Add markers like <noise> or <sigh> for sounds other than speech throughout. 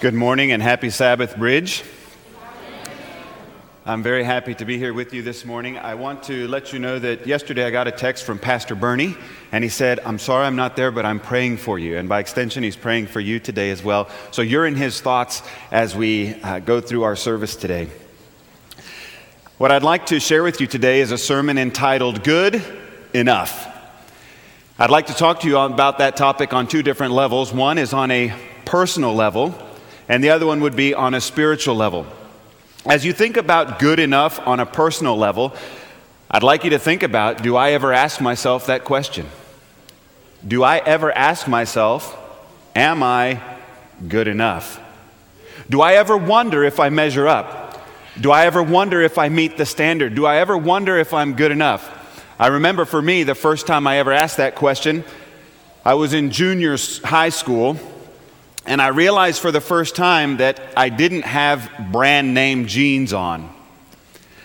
Good morning and happy Sabbath, Bridge. I'm very happy to be here with you this morning. I want to let you know that yesterday I got a text from Pastor Bernie, and he said, I'm sorry I'm not there, but I'm praying for you. And by extension, he's praying for you today as well. So you're in his thoughts as we uh, go through our service today. What I'd like to share with you today is a sermon entitled Good Enough. I'd like to talk to you about that topic on two different levels. One is on a personal level and the other one would be on a spiritual level. As you think about good enough on a personal level, I'd like you to think about do I ever ask myself that question? Do I ever ask myself, am I good enough? Do I ever wonder if I measure up? Do I ever wonder if I meet the standard? Do I ever wonder if I'm good enough? I remember for me, the first time I ever asked that question, I was in junior high school and I realized for the first time that I didn't have brand name jeans on.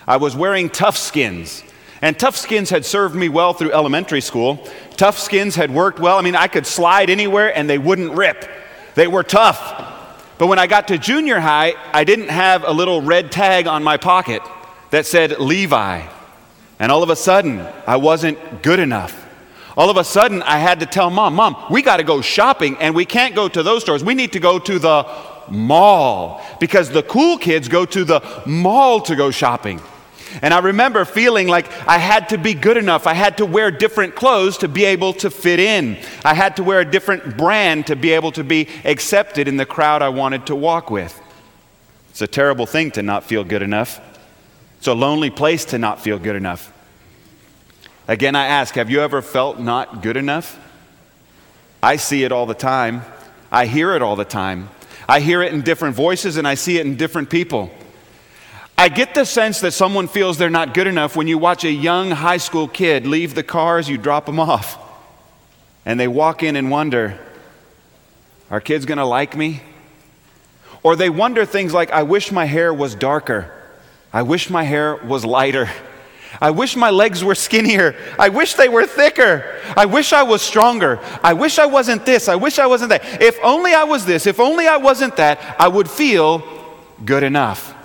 I was wearing Toughskins. And Toughskins had served me well through elementary school. Toughskins had worked well. I mean, I could slide anywhere and they wouldn't rip. They were tough. But when I got to junior high, I didn't have a little red tag on my pocket that said Levi. And all of a sudden, I wasn't good enough. All of a sudden, I had to tell mom, Mom, we got to go shopping and we can't go to those stores. We need to go to the mall because the cool kids go to the mall to go shopping. And I remember feeling like I had to be good enough. I had to wear different clothes to be able to fit in. I had to wear a different brand to be able to be accepted in the crowd I wanted to walk with. It's a terrible thing to not feel good enough. It's a lonely place to not feel good enough. Again, I ask, have you ever felt not good enough? I see it all the time. I hear it all the time. I hear it in different voices and I see it in different people. I get the sense that someone feels they're not good enough when you watch a young high school kid leave the cars, you drop them off, and they walk in and wonder, are kids going to like me? Or they wonder things like, I wish my hair was darker. I wish my hair was lighter. I wish my legs were skinnier. I wish they were thicker. I wish I was stronger. I wish I wasn't this. I wish I wasn't that. If only I was this, if only I wasn't that, I would feel good enough.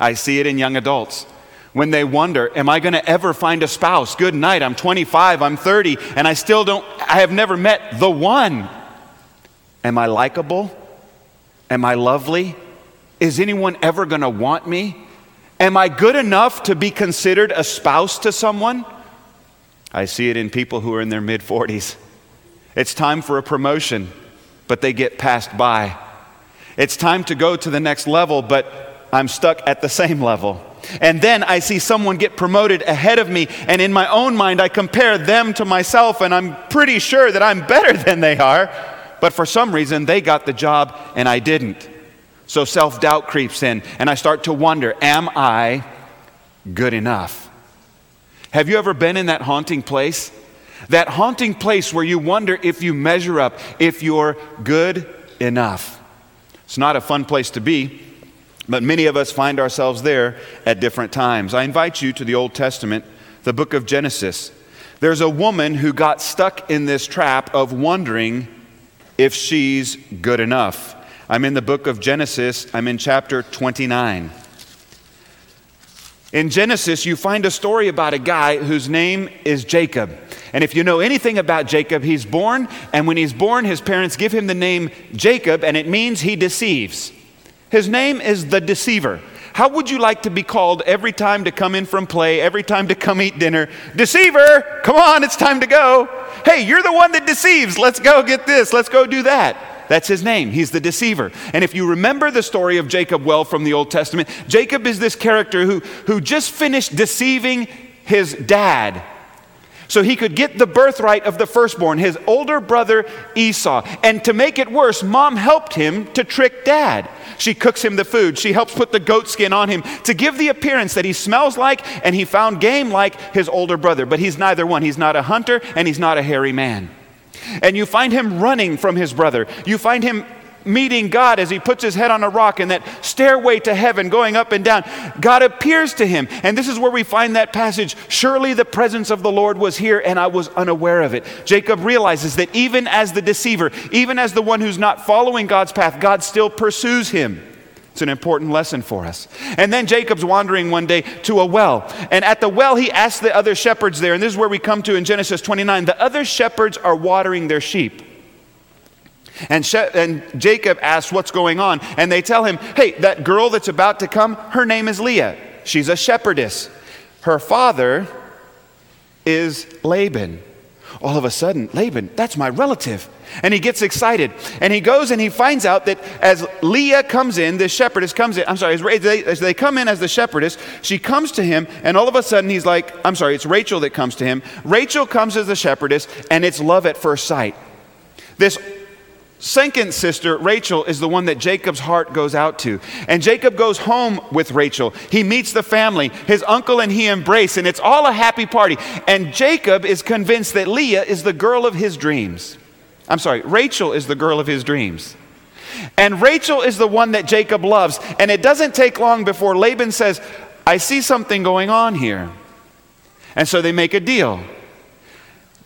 I see it in young adults when they wonder, Am I going to ever find a spouse? Good night. I'm 25, I'm 30, and I still don't, I have never met the one. Am I likable? Am I lovely? Is anyone ever going to want me? Am I good enough to be considered a spouse to someone? I see it in people who are in their mid 40s. It's time for a promotion, but they get passed by. It's time to go to the next level, but I'm stuck at the same level. And then I see someone get promoted ahead of me, and in my own mind, I compare them to myself, and I'm pretty sure that I'm better <laughs> than they are. But for some reason, they got the job and I didn't. So self doubt creeps in, and I start to wonder Am I good enough? Have you ever been in that haunting place? That haunting place where you wonder if you measure up, if you're good enough. It's not a fun place to be, but many of us find ourselves there at different times. I invite you to the Old Testament, the book of Genesis. There's a woman who got stuck in this trap of wondering if she's good enough. I'm in the book of Genesis, I'm in chapter 29. In Genesis, you find a story about a guy whose name is Jacob. And if you know anything about Jacob, he's born, and when he's born, his parents give him the name Jacob, and it means he deceives. His name is the deceiver. How would you like to be called every time to come in from play, every time to come eat dinner? Deceiver, come on, it's time to go. Hey, you're the one that deceives. Let's go get this, let's go do that. That's his name. He's the deceiver. And if you remember the story of Jacob well from the Old Testament, Jacob is this character who, who just finished deceiving his dad so he could get the birthright of the firstborn, his older brother Esau. And to make it worse, mom helped him to trick dad. She cooks him the food, she helps put the goat skin on him to give the appearance that he smells like and he found game like his older brother. But he's neither one. He's not a hunter and he's not a hairy man. And you find him running from his brother. You find him meeting God as he puts his head on a rock in that stairway to heaven going up and down. God appears to him. And this is where we find that passage Surely the presence of the Lord was here, and I was unaware of it. Jacob realizes that even as the deceiver, even as the one who's not following God's path, God still pursues him. It's an important lesson for us. And then Jacob's wandering one day to a well. And at the well, he asks the other shepherds there, and this is where we come to in Genesis 29. The other shepherds are watering their sheep. And, she- and Jacob asks what's going on. And they tell him, hey, that girl that's about to come, her name is Leah. She's a shepherdess. Her father is Laban. All of a sudden, Laban, that's my relative. And he gets excited. And he goes and he finds out that as Leah comes in, the shepherdess comes in, I'm sorry, as they, as they come in as the shepherdess, she comes to him, and all of a sudden he's like, I'm sorry, it's Rachel that comes to him. Rachel comes as the shepherdess, and it's love at first sight. This second sister, Rachel, is the one that Jacob's heart goes out to. And Jacob goes home with Rachel. He meets the family. His uncle and he embrace, and it's all a happy party. And Jacob is convinced that Leah is the girl of his dreams. I'm sorry, Rachel is the girl of his dreams. And Rachel is the one that Jacob loves. And it doesn't take long before Laban says, I see something going on here. And so they make a deal.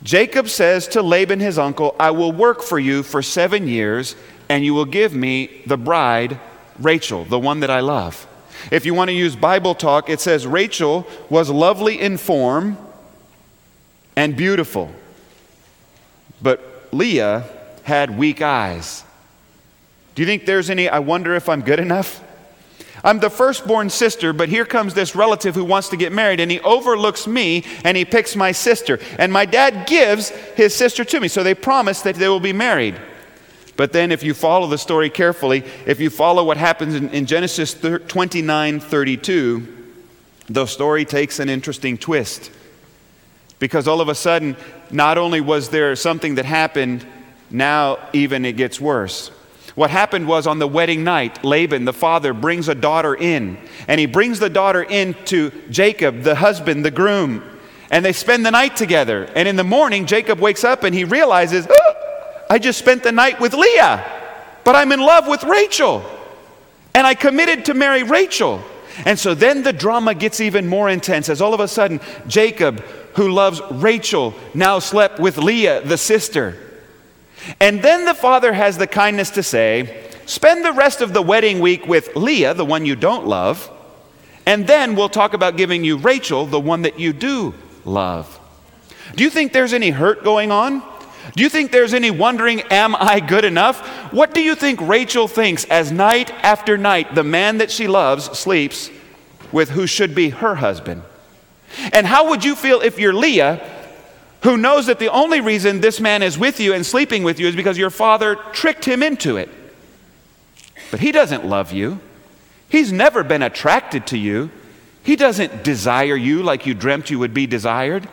Jacob says to Laban, his uncle, I will work for you for seven years, and you will give me the bride, Rachel, the one that I love. If you want to use Bible talk, it says Rachel was lovely in form and beautiful, Leah had weak eyes. Do you think there's any, I wonder if I'm good enough? I'm the firstborn sister, but here comes this relative who wants to get married, and he overlooks me and he picks my sister. And my dad gives his sister to me, so they promise that they will be married. But then, if you follow the story carefully, if you follow what happens in, in Genesis 29 32, the story takes an interesting twist. Because all of a sudden, not only was there something that happened, now even it gets worse. What happened was on the wedding night, Laban, the father, brings a daughter in, and he brings the daughter in to Jacob, the husband, the groom, and they spend the night together. And in the morning, Jacob wakes up and he realizes, oh, I just spent the night with Leah, but I'm in love with Rachel, and I committed to marry Rachel. And so then the drama gets even more intense as all of a sudden, Jacob, who loves Rachel, now slept with Leah, the sister. And then the father has the kindness to say, Spend the rest of the wedding week with Leah, the one you don't love, and then we'll talk about giving you Rachel, the one that you do love. Do you think there's any hurt going on? Do you think there's any wondering, am I good enough? What do you think Rachel thinks as night after night the man that she loves sleeps with who should be her husband? And how would you feel if you're Leah who knows that the only reason this man is with you and sleeping with you is because your father tricked him into it. But he doesn't love you, he's never been attracted to you, he doesn't desire you like you dreamt you would be desired.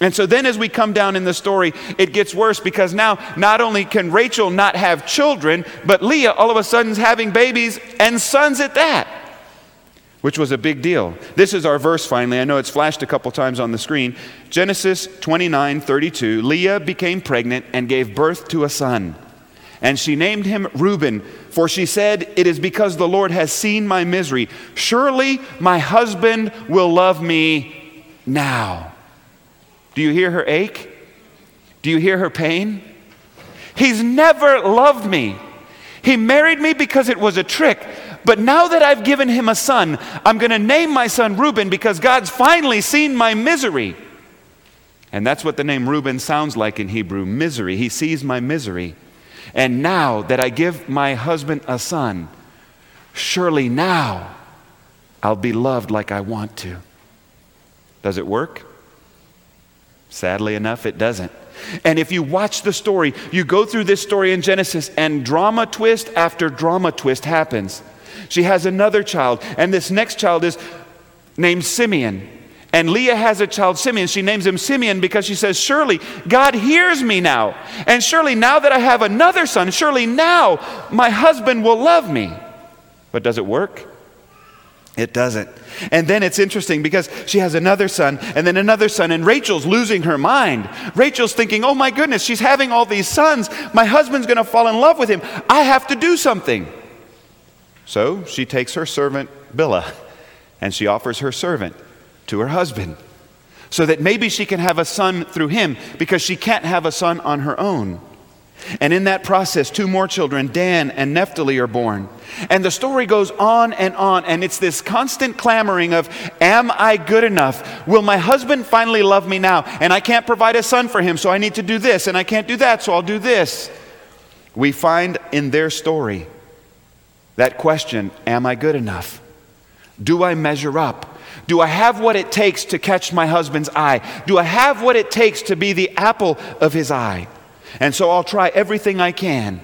And so then, as we come down in the story, it gets worse because now not only can Rachel not have children, but Leah all of a sudden is having babies and sons at that which was a big deal. This is our verse finally. I know it's flashed a couple times on the screen. Genesis 29 32. Leah became pregnant and gave birth to a son. And she named him Reuben, for she said, It is because the Lord has seen my misery. Surely my husband will love me now. Do you hear her ache? Do you hear her pain? He's never loved me. He married me because it was a trick. But now that I've given him a son, I'm going to name my son Reuben because God's finally seen my misery. And that's what the name Reuben sounds like in Hebrew misery. He sees my misery. And now that I give my husband a son, surely now I'll be loved like I want to. Does it work? Sadly enough, it doesn't. And if you watch the story, you go through this story in Genesis, and drama twist after drama twist happens. She has another child, and this next child is named Simeon. And Leah has a child, Simeon. She names him Simeon because she says, Surely God hears me now. And surely now that I have another son, surely now my husband will love me. But does it work? It doesn't. And then it's interesting because she has another son and then another son, and Rachel's losing her mind. Rachel's thinking, oh my goodness, she's having all these sons. My husband's going to fall in love with him. I have to do something. So she takes her servant, Bilhah, and she offers her servant to her husband so that maybe she can have a son through him because she can't have a son on her own. And in that process, two more children, Dan and Naphtali, are born. And the story goes on and on, and it's this constant clamoring of, Am I good enough? Will my husband finally love me now? And I can't provide a son for him, so I need to do this, and I can't do that, so I'll do this. We find in their story that question Am I good enough? Do I measure up? Do I have what it takes to catch my husband's eye? Do I have what it takes to be the apple of his eye? And so I'll try everything I can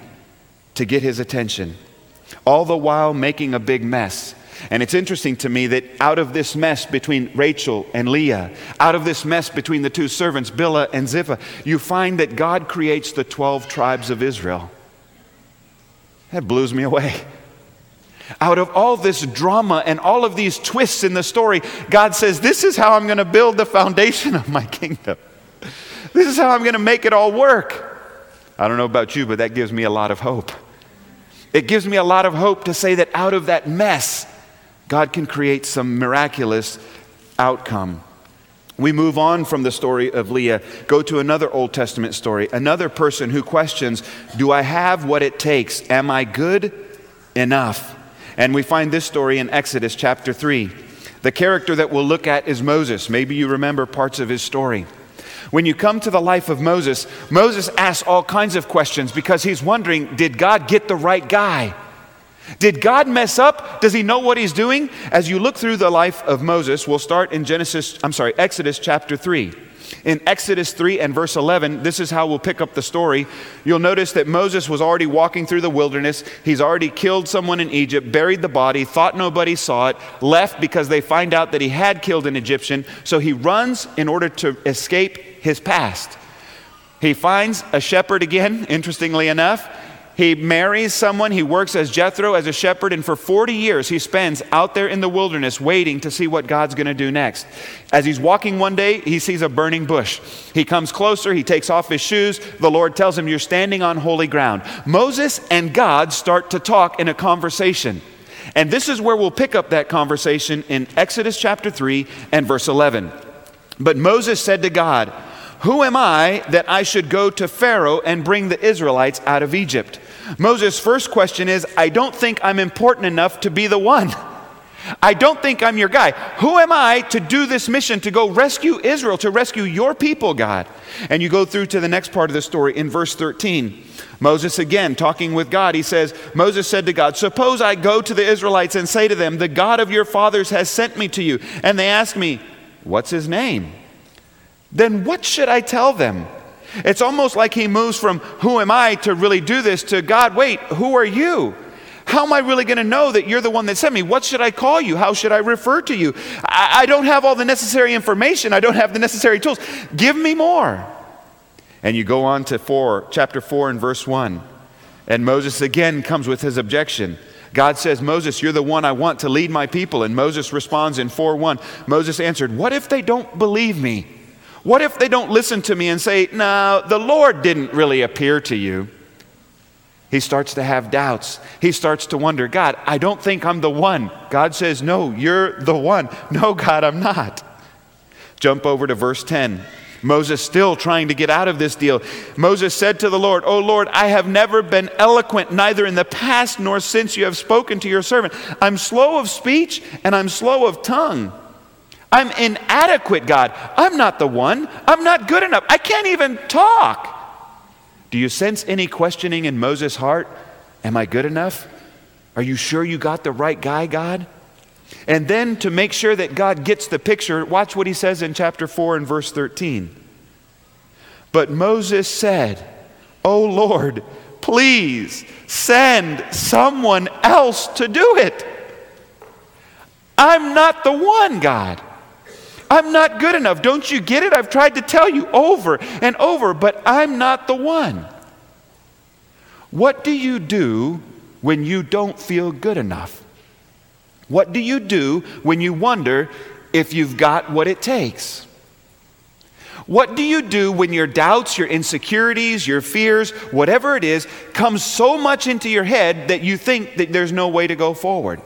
to get his attention, all the while making a big mess. And it's interesting to me that out of this mess between Rachel and Leah, out of this mess between the two servants, Bilhah and Zilpah, you find that God creates the 12 tribes of Israel. That blows me away. Out of all this drama and all of these twists in the story, God says, This is how I'm going to build the foundation of my kingdom. This is how I'm going to make it all work. I don't know about you, but that gives me a lot of hope. It gives me a lot of hope to say that out of that mess, God can create some miraculous outcome. We move on from the story of Leah, go to another Old Testament story, another person who questions Do I have what it takes? Am I good enough? And we find this story in Exodus chapter 3. The character that we'll look at is Moses. Maybe you remember parts of his story. When you come to the life of Moses, Moses asks all kinds of questions because he's wondering did God get the right guy? Did God mess up? Does he know what he's doing? As you look through the life of Moses, we'll start in Genesis, I'm sorry, Exodus chapter 3. In Exodus 3 and verse 11, this is how we'll pick up the story. You'll notice that Moses was already walking through the wilderness. He's already killed someone in Egypt, buried the body, thought nobody saw it, left because they find out that he had killed an Egyptian. So he runs in order to escape his past. He finds a shepherd again, <laughs> interestingly enough. He marries someone, he works as Jethro, as a shepherd, and for 40 years he spends out there in the wilderness waiting to see what God's going to do next. As he's walking one day, he sees a burning bush. He comes closer, he takes off his shoes. The Lord tells him, You're standing on holy ground. Moses and God start to talk in a conversation. And this is where we'll pick up that conversation in Exodus chapter 3 and verse 11. But Moses said to God, Who am I that I should go to Pharaoh and bring the Israelites out of Egypt? Moses' first question is I don't think I'm important enough to be the one. I don't think I'm your guy. Who am I to do this mission to go rescue Israel, to rescue your people, God? And you go through to the next part of the story in verse 13. Moses again talking with God, he says, Moses said to God, Suppose I go to the Israelites and say to them, The God of your fathers has sent me to you. And they ask me, What's his name? Then what should I tell them? It's almost like he moves from who am I to really do this to God, wait, who are you? How am I really going to know that you're the one that sent me? What should I call you? How should I refer to you? I, I, don't have all the necessary information. I don't have the necessary tools. Give me more. And you go on to 4, chapter 4 and verse 1. And Moses again comes with his objection. God says, Moses, you're the one I want to lead my people. And Moses responds in 4 1. Moses answered, What if they don't believe me? What if they don't listen to me and say, No, the Lord didn't really appear to you? He starts to have doubts. He starts to wonder, God, I don't think I'm the one. God says, No, you're the one. <laughs> No, God, I'm not. Jump over to verse 10. Moses still trying to get out of this deal. Moses said to the Lord, Oh Lord, I have never been eloquent, neither in the past nor since you have spoken to your servant. I'm slow of speech and I'm slow of tongue. I'm inadequate, God. I'm not the one. I'm not good enough. I can't even talk. Do you sense any questioning in Moses' heart? Am I good enough? Are you sure you got the right guy, God? And then to make sure that God gets the picture, watch what he says in chapter 4 and verse 13. But Moses said, Oh Lord, please send someone else to do it. I'm not the one, God. I'm not good enough. Don't you get it? I've tried to tell you over and over, but I'm not the one. What do you do when you don't feel good enough? What do you do when you wonder if you've got what it takes? What do you do when your doubts, your insecurities, your fears, whatever it is, comes so much into your head that you think that there's no way to go forward?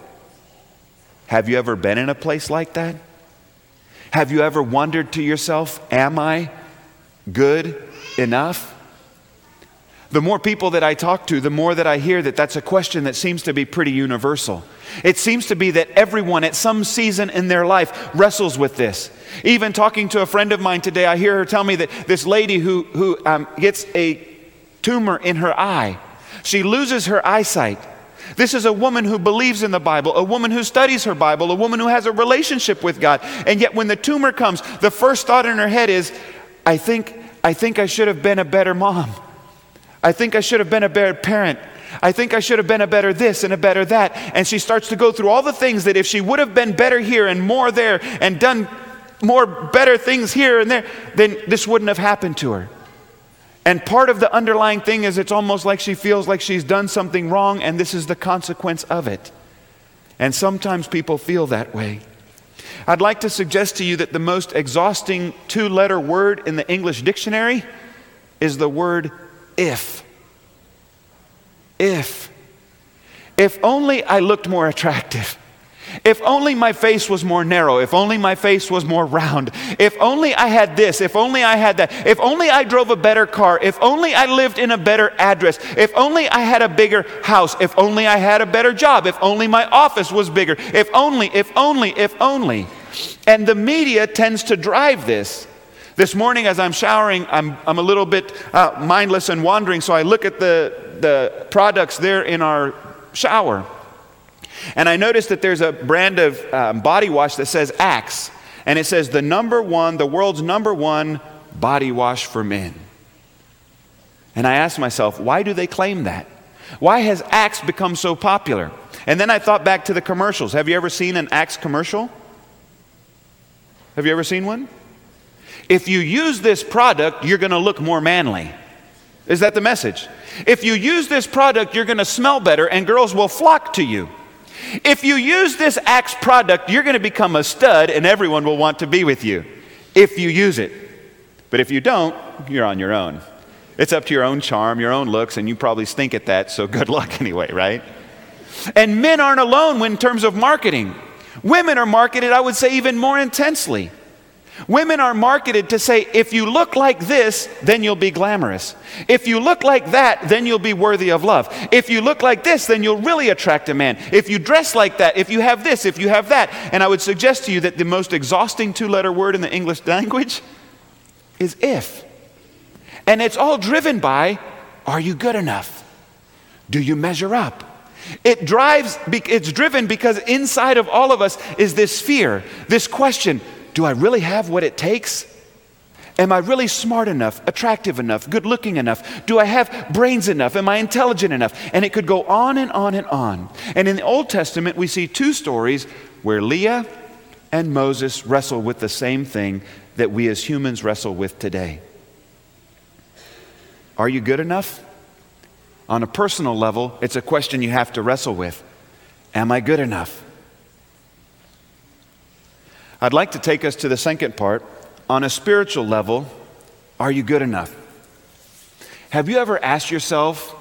Have you ever been in a place like that? Have you ever wondered to yourself, Am I good enough? The more people that I talk to, the more that I hear that that's a question that seems to be pretty universal. It seems to be that everyone at some season in their life wrestles with this. Even talking to a friend of mine today, I hear her tell me that this lady who, who um, gets a tumor in her eye, she loses her eyesight. This is a woman who believes in the Bible, a woman who studies her Bible, a woman who has a relationship with God. And yet, when the tumor comes, the first thought in her head is, I think, I think I should have been a better mom. I think I should have been a better parent. I think I should have been a better this and a better that. And she starts to go through all the things that if she would have been better here and more there and done more better things here and there, then this wouldn't have happened to her. And part of the underlying thing is it's almost like she feels like she's done something wrong and this is the consequence of it. And sometimes people feel that way. I'd like to suggest to you that the most exhausting two letter word in the English dictionary is the word if. If. If only I looked more attractive. If only my face was more narrow, if only my face was more round, if only I had this, if only I had that, if only I drove a better car, if only I lived in a better address, if only I had a bigger house, if only I had a better job, if only my office was bigger, if only, if only, if only. And the media tends to drive this. This morning, as I'm showering, I'm, I'm a little bit uh, mindless and wandering, so I look at the, the products there in our shower. And I noticed that there's a brand of um, body wash that says Axe, and it says the number one, the world's number one body wash for men. And I asked myself, why do they claim that? Why has Axe become so popular? And then I thought back to the commercials. Have you ever seen an Axe commercial? Have you ever seen one? If you use this product, you're going to look more manly. Is that the message? If you use this product, you're going to smell better and girls will flock to you. If you use this Axe product, you're going to become a stud and everyone will want to be with you if you use it. But if you don't, you're on your own. It's up to your own charm, your own looks, and you probably stink at that, so <laughs> good luck anyway, right? And men aren't alone in terms of marketing. Women are marketed, I would say, even more intensely. Women are marketed to say, if you look like this, then you'll be glamorous. If you look like that, then you'll be worthy of love. If you look like this, then you'll really attract a man. If you dress like that, if you have this, if you have that. And I would suggest to you that the most exhausting two letter word in the English <laughs> language is if. And it's all driven by are you good enough? Do you measure up? It drives, it's driven because inside of all of us is this fear, this question do I really have what it takes? Am I really smart enough, attractive enough, good looking enough? Do I have brains enough? Am I intelligent enough? And it could go on and on and on. And in the Old Testament, we see two stories where Leah and Moses wrestle with the same thing that we as humans wrestle with today. Are you good enough? On a personal level, it's a question you have to wrestle with. Am I good enough? I'd like to take us to the second part. On a spiritual level, are you good enough? Have you ever asked yourself,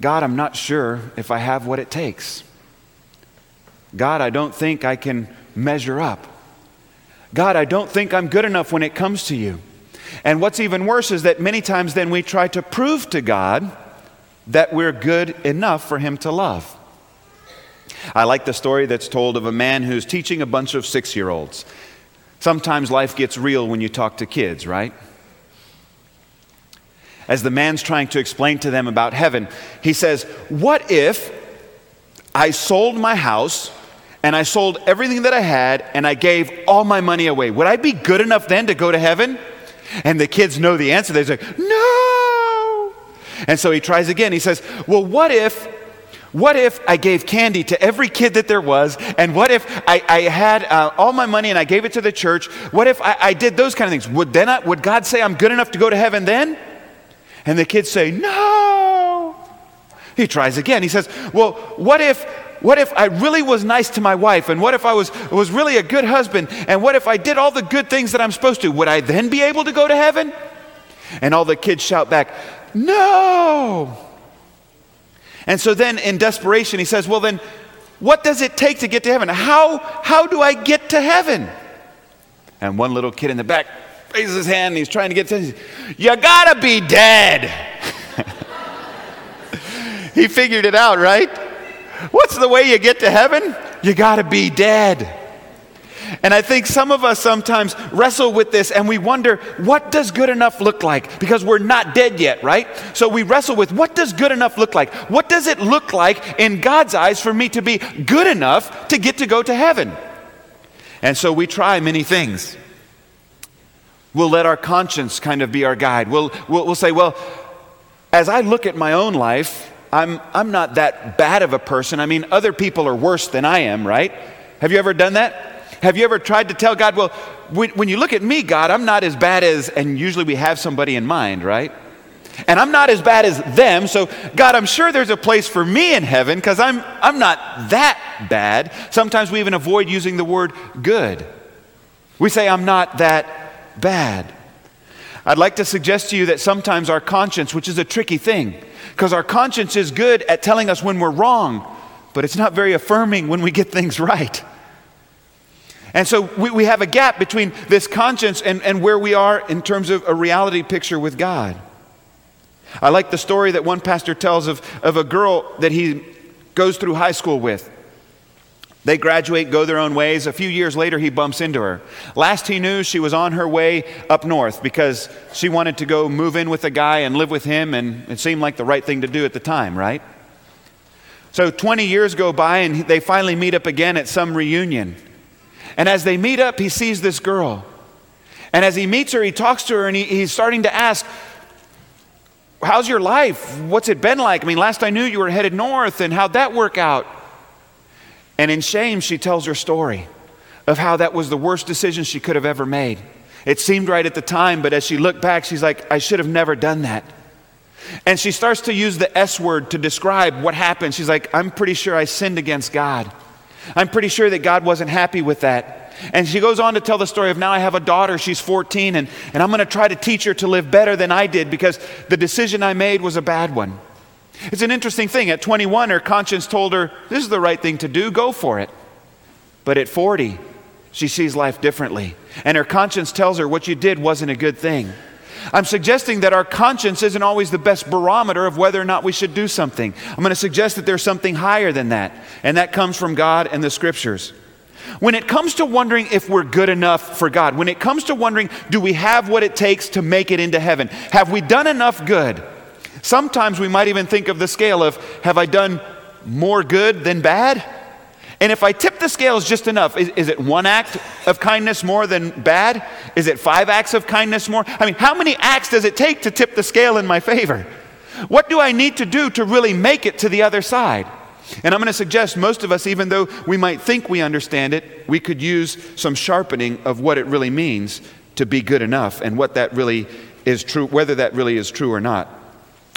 God, I'm not sure if I have what it takes? God, I don't think I can measure up. God, I don't think I'm good enough when it comes to you. And what's even worse is that many times then we try to prove to God that we're good enough for Him to love. I like the story that's told of a man who's teaching a bunch of six year olds. Sometimes life gets real when you talk to kids, right? As the man's trying to explain to them about heaven, he says, What if I sold my house and I sold everything that I had and I gave all my money away? Would I be good enough then to go to heaven? And the kids know the answer. They say, No. And so he tries again. He says, Well, what if what if I gave candy to every kid that there was? And what if I, I had uh, all my money and I gave it to the church? What if I, I did those kind of things? Would, then I, would God say I'm good enough to go to heaven then? And the kids say, No. He tries again. He says, Well, what if what if I really was nice to my wife? And what if I was, was really a good husband? And what if I did all the good things that I'm supposed to? Would I then be able to go to heaven? And all the kids shout back, No! And so then in desperation, he says, Well, then, what does it take to get to heaven? How, how do I get to heaven? And one little kid in the back raises his hand and he's trying to get to You gotta be dead. <laughs> he figured it out, right? What's the way you get to heaven? You gotta be dead. And I think some of us sometimes wrestle with this and we wonder, what does good enough look like? Because we're not dead yet, right? So we wrestle with, what does good enough look like? What does it look like in God's eyes for me to be good enough to get to go to heaven? And so we try many things. We'll let our conscience kind of be our guide. We'll, we'll, we'll say, well, as I look at my own life, I'm, I'm not that bad of a person. I mean, other people are worse than I am, right? Have you ever done that? Have you ever tried to tell God, well, when, when you look at me, God, I'm not as bad as, and usually we have somebody in mind, right? And I'm not as bad as them, so God, I'm sure there's a place for me in heaven because I'm, I'm not that bad. Sometimes we even avoid using the word good. We say, I'm not that bad. I'd like to suggest to you that sometimes our conscience, which is a tricky thing, because our conscience is good at telling us when we're wrong, but it's not very affirming when we get things <laughs> right. And so we, we have a gap between this conscience and, and where we are in terms of a reality picture with God. I like the story that one pastor tells of, of a girl that he goes through high school with. They graduate, go their own ways. A few years later, he bumps into her. Last he knew, she was on her way up north because she wanted to go move in with a guy and live with him, and it seemed like the right thing to do at the time, right? So 20 years go by, and they finally meet up again at some reunion. And as they meet up, he sees this girl. And as he meets her, he talks to her and he, he's starting to ask, How's your life? What's it been like? I mean, last I knew you were headed north, and how'd that work out? And in shame, she tells her story of how that was the worst decision she could have ever made. It seemed right at the time, but as she looked back, she's like, I should have never done that. And she starts to use the S word to describe what happened. She's like, I'm pretty sure I sinned against God. I'm pretty sure that God wasn't happy with that. And she goes on to tell the story of now I have a daughter, she's 14, and, and I'm going to try to teach her to live better than I did because the decision I made was a bad one. It's an interesting thing. At 21, her conscience told her, This is the right thing to do, go for it. But at 40, she sees life differently. And her conscience tells her what you did wasn't a good thing. I'm suggesting that our conscience isn't always the best barometer of whether or not we should do something. I'm going to suggest that there's something higher than that, and that comes from God and the scriptures. When it comes to wondering if we're good enough for God, when it comes to wondering, do we have what it takes to make it into heaven? Have we done enough good? Sometimes we might even think of the scale of, have I done more good than bad? And if I tip the scales just enough, is, is, it one act of kindness more than bad? Is it five acts of kindness more? I mean, how many acts does it take to tip the scale in my favor? What do I need to do to really make it to the other side? And I'm going to suggest most of us, even though we might think we understand it, we could use some sharpening of what it really means to be good enough and what that really is true, whether that really is true or not.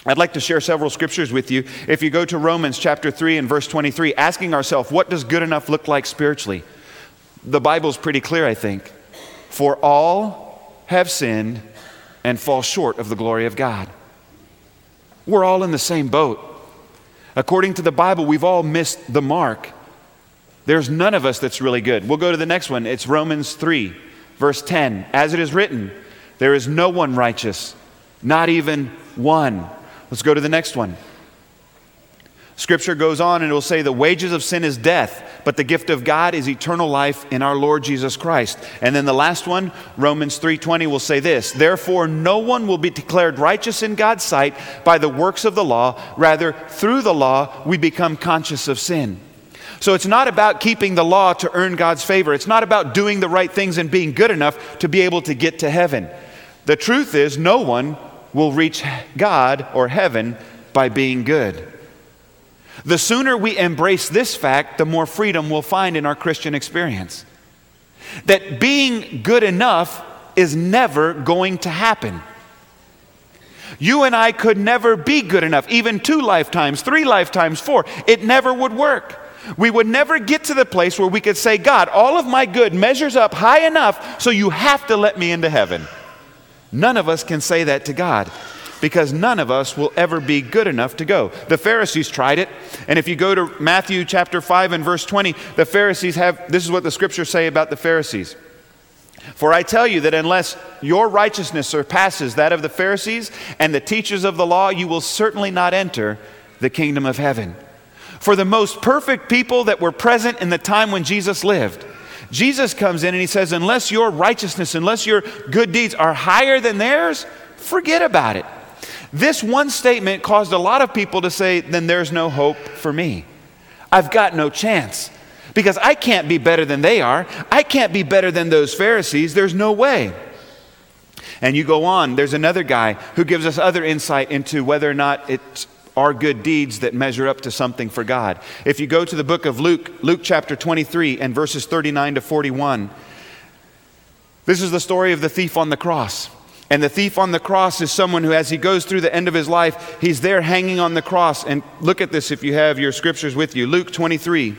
I'd like to share several scriptures with you. If you go to Romans chapter 3 and verse 23, asking ourselves, what does good enough look like spiritually? The Bible's pretty clear, I think. For all have sinned and fall short of the glory of God. We're all in the same boat. According to the Bible, we've all missed the mark. There's none of us that's really good. We'll go to the next one. It's Romans 3, verse 10. As it is written, there is no one righteous, not even one. Let's go to the next one. Scripture goes on and it will say, The wages of sin is death, but the gift of God is eternal life in our Lord Jesus Christ. And then the last one, Romans 3:20 will say this, Therefore no one will be declared righteous in God's sight by the works of the law, rather through the law we become conscious of sin. So it's not about keeping the law to earn God's favor. It's not about doing the right things and being good enough to be able to get to heaven. The truth is no one will reach God or heaven by being good. The sooner we embrace this fact, the more freedom we'll find in our Christian experience. That being good enough is never going to happen. You and I could never be good enough, even two lifetimes, three lifetimes, four. It never would work. We would never get to the place where we could say, God, all of my good measures up high enough, so you have to let me into heaven. None of us can say that to God because none of us will ever be good enough to go. The Pharisees tried it. And if you go to Matthew chapter 5 and verse 20, the Pharisees have this is what the scriptures say about the Pharisees. For I tell you that unless your righteousness surpasses that of the Pharisees and the teachers of the law, you will certainly not enter the kingdom of heaven. For the most perfect people that were present in the time when Jesus lived, Jesus comes in and he says, Unless your righteousness, unless your good deeds are higher than theirs, forget about it. This one statement caused a lot of people to say, Then there's no hope for me. I've got no chance because I can't be better than they are. I can't be better than those Pharisees. There's no way. And you go on, there's another guy who gives us other insight into whether or not it's our good deeds that measure up to something for God. If you go to the book of Luke, Luke chapter 23 and verses 39 to 41, this is the story of the thief on the cross. And the thief on the cross is someone who, as he goes through the end of his life, he's there hanging on the cross. And look at this if you have your scriptures with you. Luke 23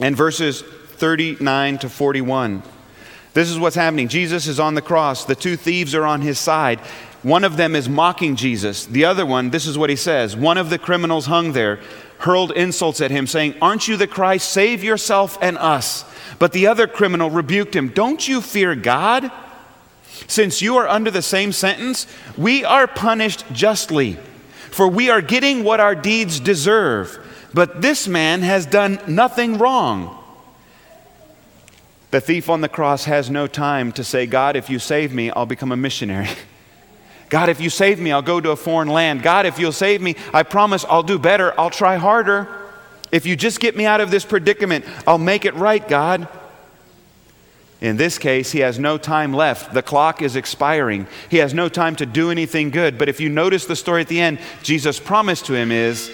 and verses 39 to 41. This is what's happening. Jesus is on the cross, the two thieves are on his side. One of them is mocking Jesus. The other one, this is what he says one of the criminals hung there, hurled insults at him, saying, Aren't you the Christ? Save yourself and us. But the other criminal rebuked him, Don't you fear God? Since you are under the same sentence, we are punished justly, for we are getting what our deeds deserve. But this man has done nothing wrong. The thief on the cross has no time to say, God, if you save me, I'll become a missionary. <laughs> God, if you save me, I'll go to a foreign land. God, if you'll save me, I promise I'll do better. I'll try harder. If you just get me out of this predicament, I'll make it right, God. In this case, he has no time left. The clock is expiring. He has no time to do anything good. But if you notice the story at the end, Jesus' promise to him is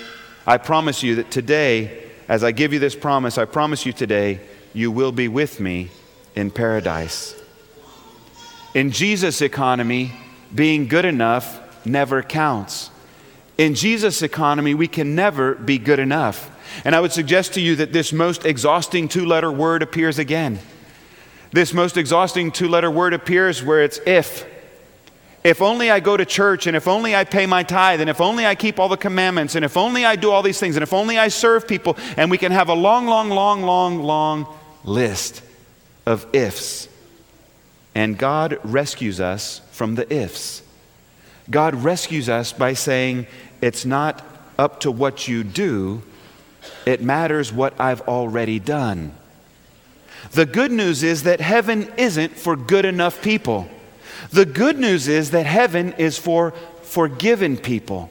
I promise you that today, as I give you this promise, I promise you today, you will be with me in paradise. In Jesus' economy, being good enough never counts. In Jesus' economy, we can never be good enough. And I would suggest to you that this most exhausting two letter word appears again. This most exhausting two letter word appears where it's if. If only I go to church, and if only I pay my tithe, and if only I keep all the commandments, and if only I do all these things, and if only I serve people, and we can have a long, long, long, long, long list of ifs. And God rescues us from the ifs. God rescues us by saying, It's not up to what you do, it matters what I've already done. The good news is that heaven isn't for good enough people. The good news is that heaven is for forgiven people.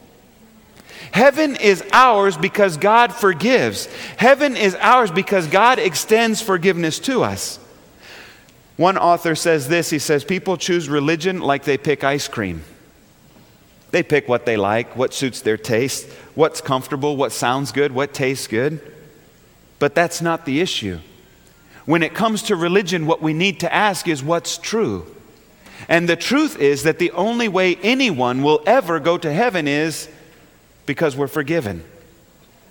Heaven is ours because God forgives. Heaven is ours because God extends forgiveness to us. One author says this he says, People choose religion like they pick ice cream. They pick what they like, what suits their taste, what's comfortable, what sounds good, what tastes good. But that's not the issue. When it comes to religion, what we need to ask is what's true. And the truth is that the only way anyone will ever go to heaven is because we're forgiven.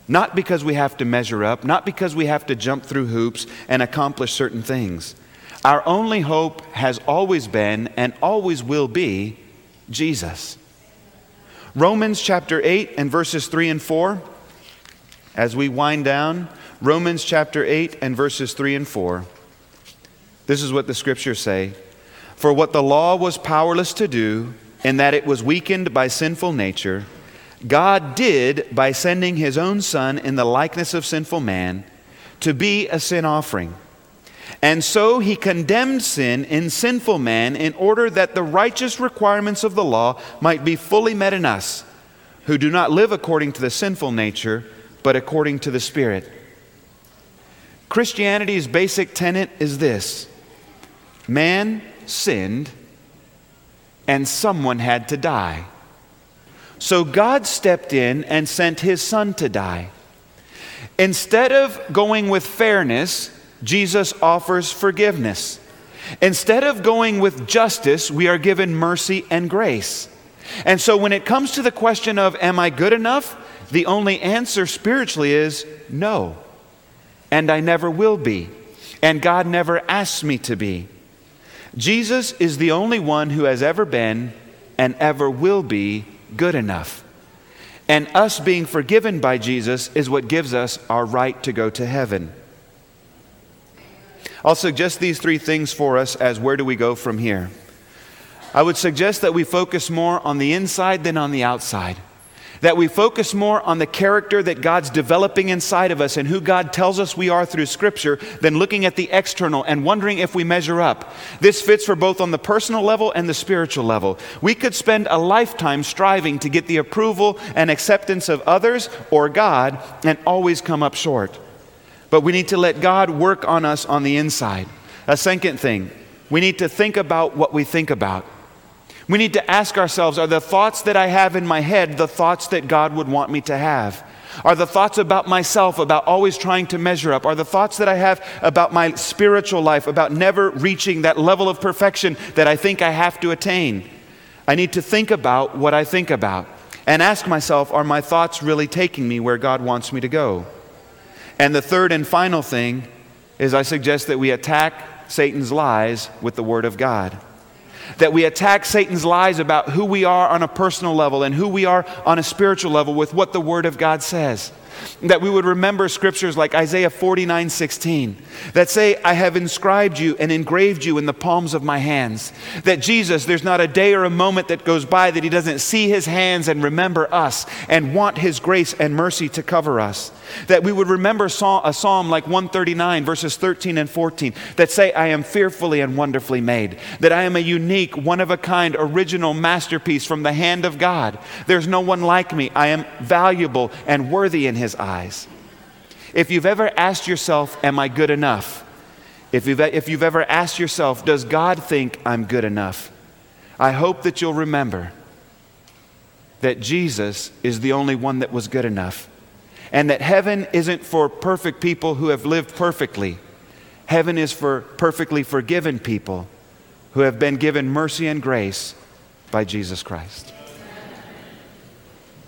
Not because we have to measure up, not because we have to jump through hoops and accomplish certain things. Our only hope has always been and always will be Jesus. Romans chapter 8 and verses 3 and 4. As we wind down, Romans chapter 8 and verses 3 and 4. This is what the scriptures say For what the law was powerless to do, in that it was weakened by sinful nature, God did by sending his own Son in the likeness of sinful man to be a sin offering. And so he condemned sin in sinful man in order that the righteous requirements of the law might be fully met in us, who do not live according to the sinful nature, but according to the Spirit. Christianity's basic tenet is this man sinned, and someone had to die. So God stepped in and sent his son to die. Instead of going with fairness, Jesus offers forgiveness. Instead of going with justice, we are given mercy and grace. And so when it comes to the question of, am I good enough? The only answer spiritually is no. and I never will be, and God never asks me to be. Jesus is the only one who has ever been and ever will be good enough. And us being forgiven by Jesus is what gives us our right to go to heaven. I'll suggest these three things for us as where do we go from here? I would suggest that we focus more on the inside than on the outside. That we focus more on the character that God's developing inside of us and who God tells us we are through Scripture than looking at the external and wondering if we measure up. This fits for both on the personal level and the spiritual level. We could spend a lifetime striving to get the approval and acceptance of others or God and always come up short. But we need to let God work on us on the inside. A second thing, we need to think about what we think about. We need to ask ourselves are the thoughts that I have in my head the thoughts that God would want me to have? Are the thoughts about myself, about always trying to measure up? Are the thoughts that I have about my spiritual life, about never reaching that level of perfection that I think I have to attain? I need to think about what I think about and ask myself, are my thoughts really taking me where God wants me to go? And the third and final thing is I suggest that we attack Satan's lies with the Word of God that we attack Satan's lies about who we are on a personal level and who we are on a spiritual level with what the Word of God says. That we would remember scriptures like Isaiah 49 16 that say, I have inscribed you and engraved you in the palms of my hands. That Jesus, there's not a day or a moment that goes by that he doesn't see his hands and remember us and want his grace and mercy to cover us. That we would remember a psalm like 139, verses 13 and 14, that say, I am fearfully and wonderfully made. That I am a unique, one of a kind, original masterpiece from the hand of God. There's no one like me. I am valuable and worthy in his eyes. If you've ever asked yourself, Am I good enough? If you've, if you've ever asked yourself, Does God think I'm good enough? I hope that you'll remember that Jesus is the only one that was good enough and that heaven isn't for perfect people who have lived perfectly. Heaven is for perfectly forgiven people who have been given mercy and grace by Jesus Christ.